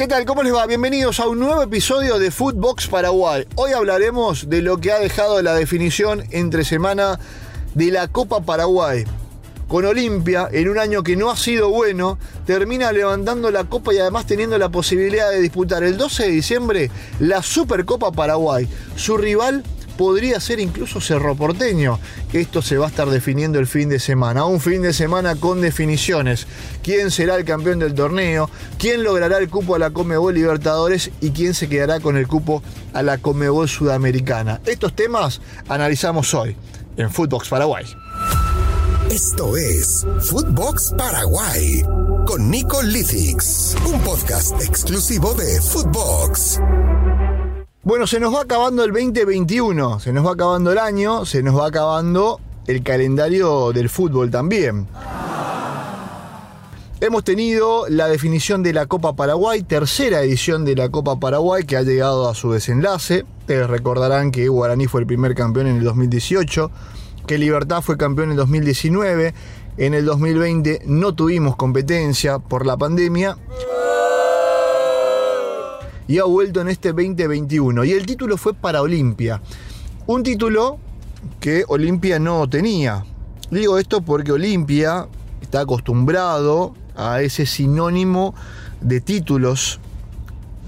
¿Qué tal? ¿Cómo les va? Bienvenidos a un nuevo episodio de Footbox Paraguay. Hoy hablaremos de lo que ha dejado la definición entre semana de la Copa Paraguay. Con Olimpia, en un año que no ha sido bueno, termina levantando la Copa y además teniendo la posibilidad de disputar el 12 de diciembre la Supercopa Paraguay. Su rival podría ser incluso Cerro Porteño. Esto se va a estar definiendo el fin de semana. Un fin de semana con definiciones. ¿Quién será el campeón del torneo? ¿Quién logrará el cupo a la Comebol Libertadores? ¿Y quién se quedará con el cupo a la Comebol Sudamericana? Estos temas analizamos hoy en Footbox Paraguay. Esto es Footbox Paraguay con Nico Lithix, un podcast exclusivo de Footbox. Bueno, se nos va acabando el 2021, se nos va acabando el año, se nos va acabando el calendario del fútbol también. Hemos tenido la definición de la Copa Paraguay, tercera edición de la Copa Paraguay que ha llegado a su desenlace. Ustedes recordarán que Guaraní fue el primer campeón en el 2018, que Libertad fue campeón en el 2019, en el 2020 no tuvimos competencia por la pandemia y ha vuelto en este 2021. Y el título fue para Olimpia. Un título que Olimpia no tenía. Digo esto porque Olimpia está acostumbrado a ese sinónimo de títulos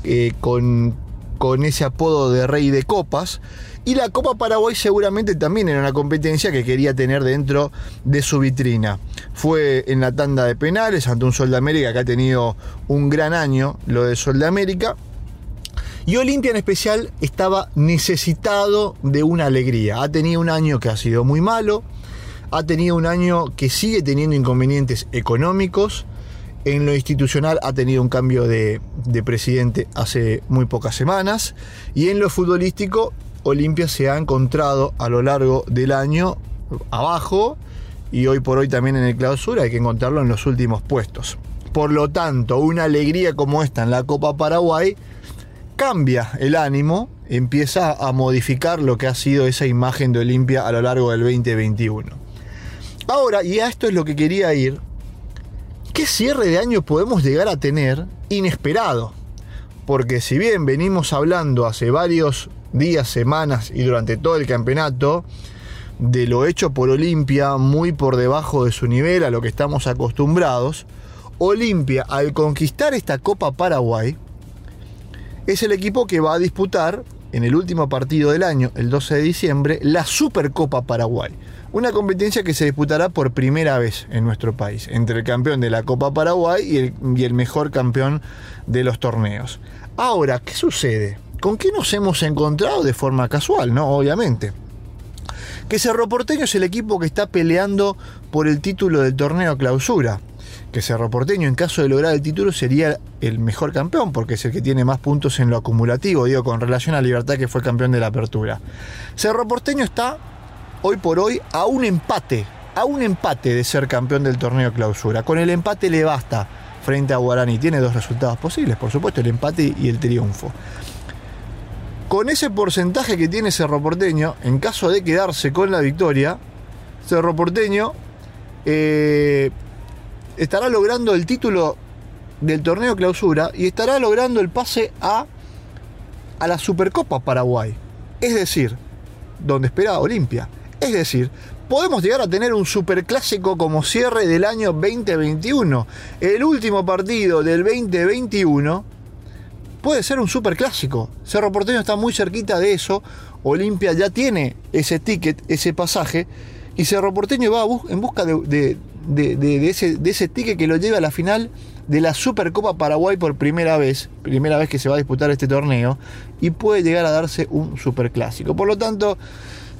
eh, con, con ese apodo de rey de copas. Y la Copa Paraguay seguramente también era una competencia que quería tener dentro de su vitrina. Fue en la tanda de penales ante un Sol de América que ha tenido un gran año, lo de Sol de América. Y Olimpia en especial estaba necesitado de una alegría. Ha tenido un año que ha sido muy malo, ha tenido un año que sigue teniendo inconvenientes económicos. En lo institucional ha tenido un cambio de, de presidente hace muy pocas semanas. Y en lo futbolístico, Olimpia se ha encontrado a lo largo del año abajo y hoy por hoy también en el clausura hay que encontrarlo en los últimos puestos. Por lo tanto, una alegría como esta en la Copa Paraguay cambia el ánimo, empieza a modificar lo que ha sido esa imagen de Olimpia a lo largo del 2021. Ahora, y a esto es lo que quería ir, ¿qué cierre de año podemos llegar a tener inesperado? Porque si bien venimos hablando hace varios días, semanas y durante todo el campeonato, de lo hecho por Olimpia muy por debajo de su nivel a lo que estamos acostumbrados, Olimpia al conquistar esta Copa Paraguay, es el equipo que va a disputar en el último partido del año, el 12 de diciembre, la Supercopa Paraguay. Una competencia que se disputará por primera vez en nuestro país, entre el campeón de la Copa Paraguay y el, mejor campeón de los torneos. Ahora, ¿qué sucede? ¿Con qué nos hemos encontrado de forma casual, no? Obviamente. Que Cerro Porteño es el equipo que está peleando por el título del torneo clausura que Cerro Porteño, en caso de lograr el título, sería el mejor campeón, porque es el que tiene más puntos en lo acumulativo, digo, con relación a Libertad, que fue campeón de la apertura. Cerro Porteño está, hoy por hoy, a un empate, a un empate de ser campeón del torneo clausura. Con el empate le basta frente a Guaraní. Tiene dos resultados posibles, por supuesto, el empate y el triunfo. Con ese porcentaje que tiene Cerro Porteño, en caso de quedarse con la victoria, Cerro Porteño eh, estará logrando el título del torneo clausura y estará logrando el pase a, a la Supercopa Paraguay. Es decir, donde espera Olimpia. Es decir, podemos llegar a tener un superclásico como cierre del año 2021. El último partido del 2021 puede ser un superclásico. Cerro Porteño está muy cerquita de eso. Olimpia ya tiene ese ticket, ese pasaje. Y Cerro Porteño va en busca de, de, ese, de ese ticket que lo lleva a la final de la Supercopa Paraguay por primera vez, primera vez que se va a disputar este torneo, y puede llegar a darse un superclásico. Por lo tanto,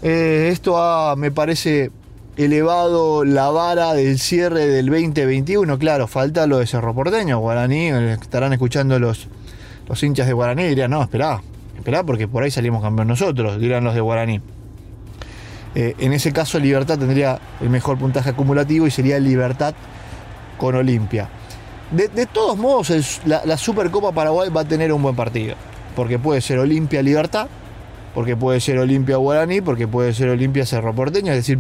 eh, esto ha, me parece, elevado la vara del cierre del 2021. Claro, falta lo de Cerro Porteño, Guaraní, estarán escuchando los, los hinchas de Guaraní y dirían, no, esperá, esperá porque por ahí salimos campeón nosotros, dirán los de Guaraní. Eh, en ese caso Libertad tendría el mejor puntaje acumulativo y sería Libertad con Olimpia. De, todos modos, la, Supercopa Paraguay va a tener un buen partido. Porque puede ser Olimpia Libertad, porque puede ser Olimpia Guaraní, porque puede ser Olimpia Cerro Porteño. Es decir,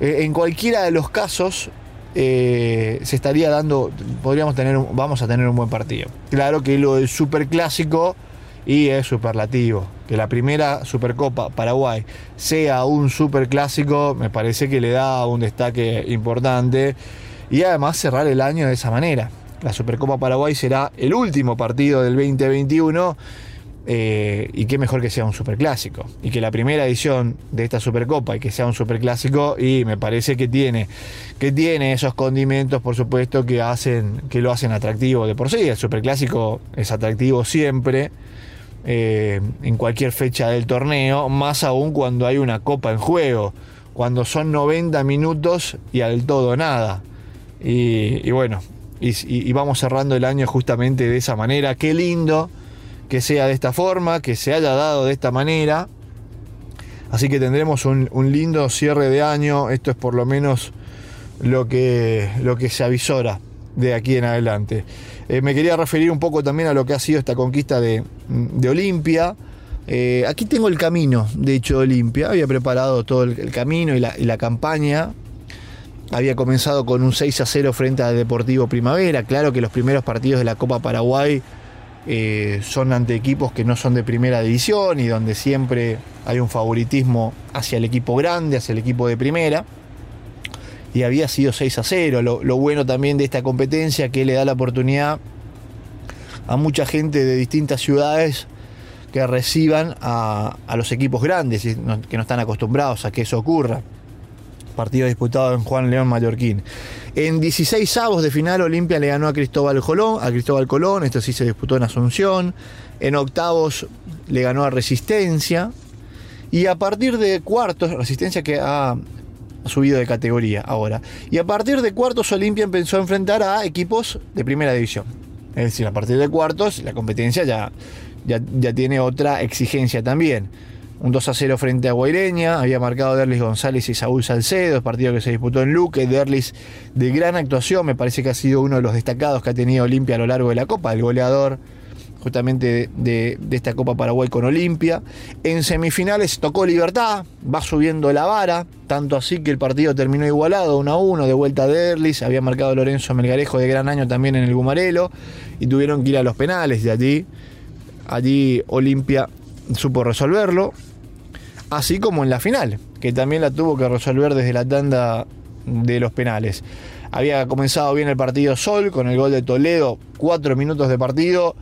eh, en cualquiera de los casos eh, se estaría dando, podríamos tener, vamos a tener un buen partido. Claro que lo del superclásico y es superlativo. Que la primera Supercopa Paraguay sea un superclásico, me parece que le da un destaque importante. Y además cerrar el año de esa manera. La Supercopa Paraguay será el último partido del 2021. Eh, y qué mejor que sea un superclásico. Y que la primera edición de esta Supercopa y que sea un superclásico, y me parece que tiene, que tiene esos condimentos, por supuesto, que hacen, que lo hacen atractivo de por sí. El superclásico es atractivo siempre. Eh, en cualquier fecha del torneo, más aún cuando hay una copa en juego, cuando son 90 minutos y al todo nada. Y, bueno, y, vamos cerrando el año justamente de esa manera. Qué lindo que sea de esta forma, que se haya dado de esta manera. Así que tendremos un, lindo cierre de año. Esto es por lo menos lo que, lo que se avisora de aquí en adelante. Eh, me quería referir un poco también a lo que ha sido esta conquista de, Olimpia. Eh, aquí tengo el camino, de hecho, de Olimpia. Había preparado todo el, camino y la, campaña. Había comenzado con un 6 a 0 frente al Deportivo Primavera. Claro que los primeros partidos de la Copa Paraguay eh, son ante equipos que no son de primera división y donde siempre hay un favoritismo hacia el equipo grande, hacia el equipo de primera y había sido 6 a 0. Lo, bueno también de esta competencia que le da la oportunidad a mucha gente de distintas ciudades que reciban a, los equipos grandes, que no están acostumbrados a que eso ocurra. Partido disputado en Juan León Mallorquín. En 16 avos de final, Olimpia le ganó a Cristóbal Colón, a Cristóbal Colón, esto sí se disputó en Asunción. En octavos le ganó a Resistencia. Y a partir de cuartos, Resistencia que ha subido de categoría ahora. Y a partir de cuartos, Olimpia empezó a enfrentar a equipos de primera división. Es decir, a partir de cuartos, la competencia ya, ya, tiene otra exigencia también. Un 2 a 0 frente a Guaireña, había marcado Derlis González y Saúl Salcedo, partido que se disputó en Luque. Derlis de gran actuación, me parece que ha sido uno de los destacados que ha tenido Olimpia a lo largo de la Copa, el goleador justamente de, esta Copa Paraguay con Olimpia. En semifinales tocó Libertad, va subiendo la vara, tanto así que el partido terminó igualado 1 a 1 de vuelta de Erlis, había marcado Lorenzo Melgarejo de gran año también en el Gumarelo y tuvieron que ir a los penales de allí. Allí Olimpia supo resolverlo, así como en la final, que también la tuvo que resolver desde la tanda de los penales. Había comenzado bien el partido Sol con el gol de Toledo, cuatro minutos de partido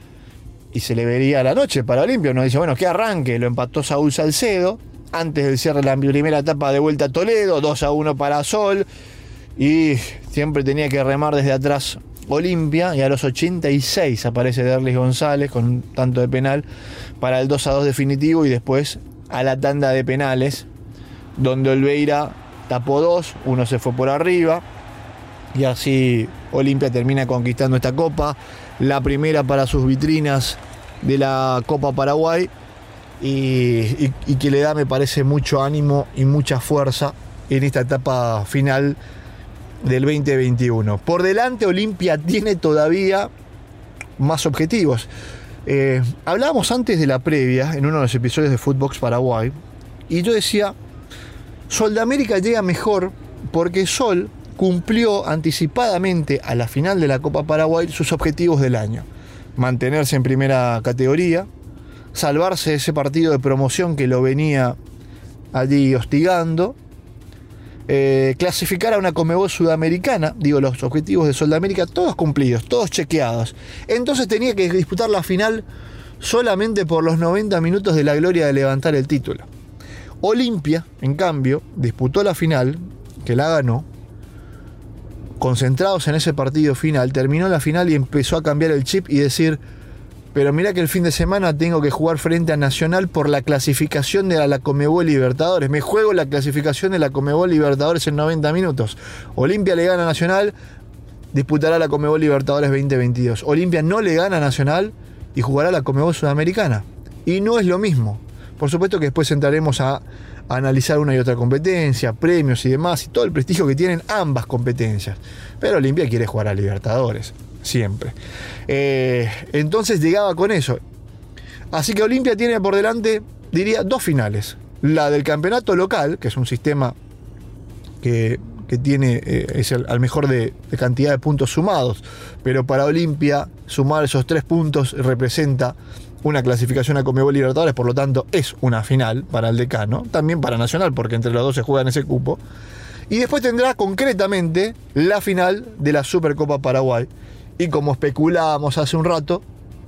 y se le vería la noche para Olimpia. Uno dice, bueno, que arranque, lo empató Saúl Salcedo. Antes del cierre de la primera etapa de vuelta a Toledo, 2 a 1 para Sol. Y siempre tenía que remar desde atrás Olimpia. Y a los 86 aparece Derlis González con un tanto de penal para el 2 a 2 definitivo. Y después a la tanda de penales, donde Olveira tapó dos, uno se fue por arriba. Y así Olimpia termina conquistando esta copa la primera para sus vitrinas de la Copa Paraguay y, que le da, me parece, mucho ánimo y mucha fuerza en esta etapa final del 2021. Por delante, Olimpia tiene todavía más objetivos. Eh, hablábamos antes de la previa, en uno de los episodios de Footbox Paraguay, y yo decía, Sol de América llega mejor porque Sol cumplió anticipadamente a la final de la Copa Paraguay sus objetivos del año. Mantenerse en primera categoría, salvarse de ese partido de promoción que lo venía allí hostigando, eh, clasificar a una Comebol sudamericana, digo, los objetivos de Sudamérica, todos cumplidos, todos chequeados. Entonces tenía que disputar la final solamente por los 90 minutos de la gloria de levantar el título. Olimpia, en cambio, disputó la final, que la ganó, concentrados en ese partido final, terminó la final y empezó a cambiar el chip y decir, pero mira que el fin de semana tengo que jugar frente a Nacional por la clasificación de la Comebol Libertadores. Me juego la clasificación de la Comebol Libertadores en 90 minutos. Olimpia le gana a Nacional, disputará la Comebol Libertadores 2022. Olimpia no le gana a Nacional y jugará la Comebol Sudamericana. Y no es lo mismo. Por supuesto que después entraremos a analizar una y otra competencia, premios y demás, y todo el prestigio que tienen ambas competencias. Pero Olimpia quiere jugar a Libertadores, siempre. Eh, entonces llegaba con eso. Así que Olimpia tiene por delante, diría, dos finales. La del campeonato local, que es un sistema que, tiene, eh, es el, al mejor de cantidad de puntos sumados. Pero para Olimpia, sumar esos tres puntos representa una clasificación a Comebol Libertadores, por lo tanto es una final para el decano, también para Nacional, porque entre los dos se juegan ese cupo. Y después tendrá concretamente la final de la Supercopa Paraguay. Y como especulábamos hace un rato,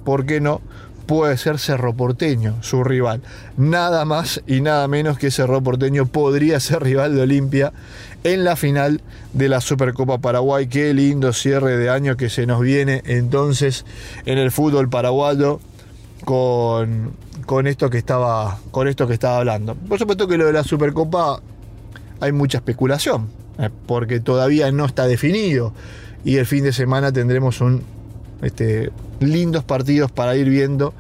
¿por qué no? Puede ser Cerro Porteño, su rival. Nada más y nada menos que Cerro Porteño podría ser rival de Olimpia en la final de la Supercopa Paraguay. Qué lindo cierre de año que se nos viene entonces en el fútbol paraguayo con, con, esto que estaba, con esto que estaba hablando. Por supuesto que lo de la Supercopa hay mucha especulación, eh, porque todavía no está definido y el fin de semana tendremos un, este, lindos partidos para ir viendo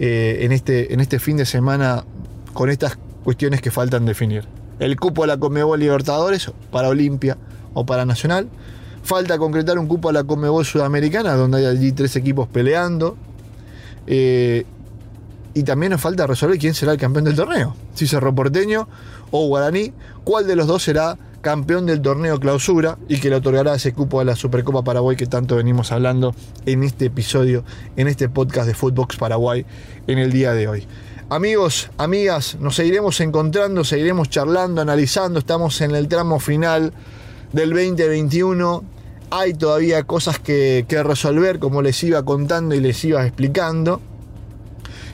eh, en, este, en este fin de semana con estas cuestiones que faltan definir. El cupo a la Comebol Libertadores para Olimpia o para Nacional. Falta concretar un cupo a la Comebol Sudamericana, donde hay allí tres equipos peleando. Eh, y también nos falta resolver quién será el campeón del torneo. Si Cerro Porteño o Guaraní, cuál de los dos será campeón del torneo clausura y que le otorgará ese cupo a la Supercopa Paraguay que tanto venimos hablando en este episodio, en este podcast de Footbox Paraguay en el día de hoy. Amigos, amigas, nos seguiremos encontrando, seguiremos charlando, analizando, estamos en el tramo final del 2021. Hay todavía cosas que, resolver, como les iba contando y les iba explicando.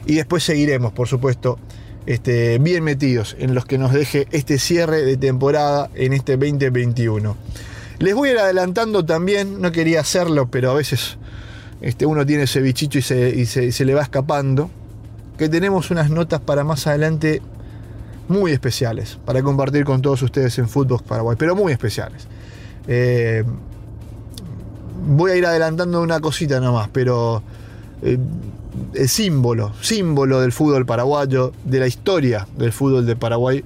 Y después seguiremos, por supuesto, este, bien metidos en los que nos deje este cierre de temporada en este 2021. Les voy a ir adelantando también, no quería hacerlo, pero a veces este, uno tiene ese bichicho y se le va escapando, que tenemos unas notas para más adelante muy especiales, para compartir con todos ustedes en Fútbol Paraguay, pero muy especiales. Eh, voy a ir adelantando una cosita nomás, pero eh, el símbolo, símbolo del fútbol paraguayo, de la historia del fútbol de Paraguay,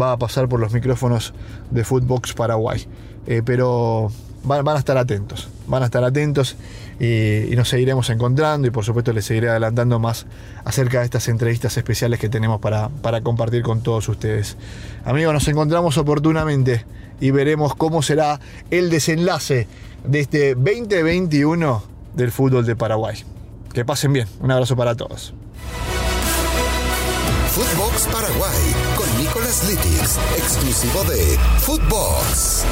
va a pasar por los micrófonos de Footbox Paraguay. Eh, pero van, a estar atentos, van a estar atentos y, y, nos seguiremos encontrando y por supuesto les seguiré adelantando más acerca de estas entrevistas especiales que tenemos para, para compartir con todos ustedes. Amigos, nos encontramos oportunamente y veremos cómo será el desenlace de este 2021 del fútbol de Paraguay. Que pasen bien. Un abrazo para todos. Footbox Paraguay con Nicolás Litix, exclusivo de Footbox.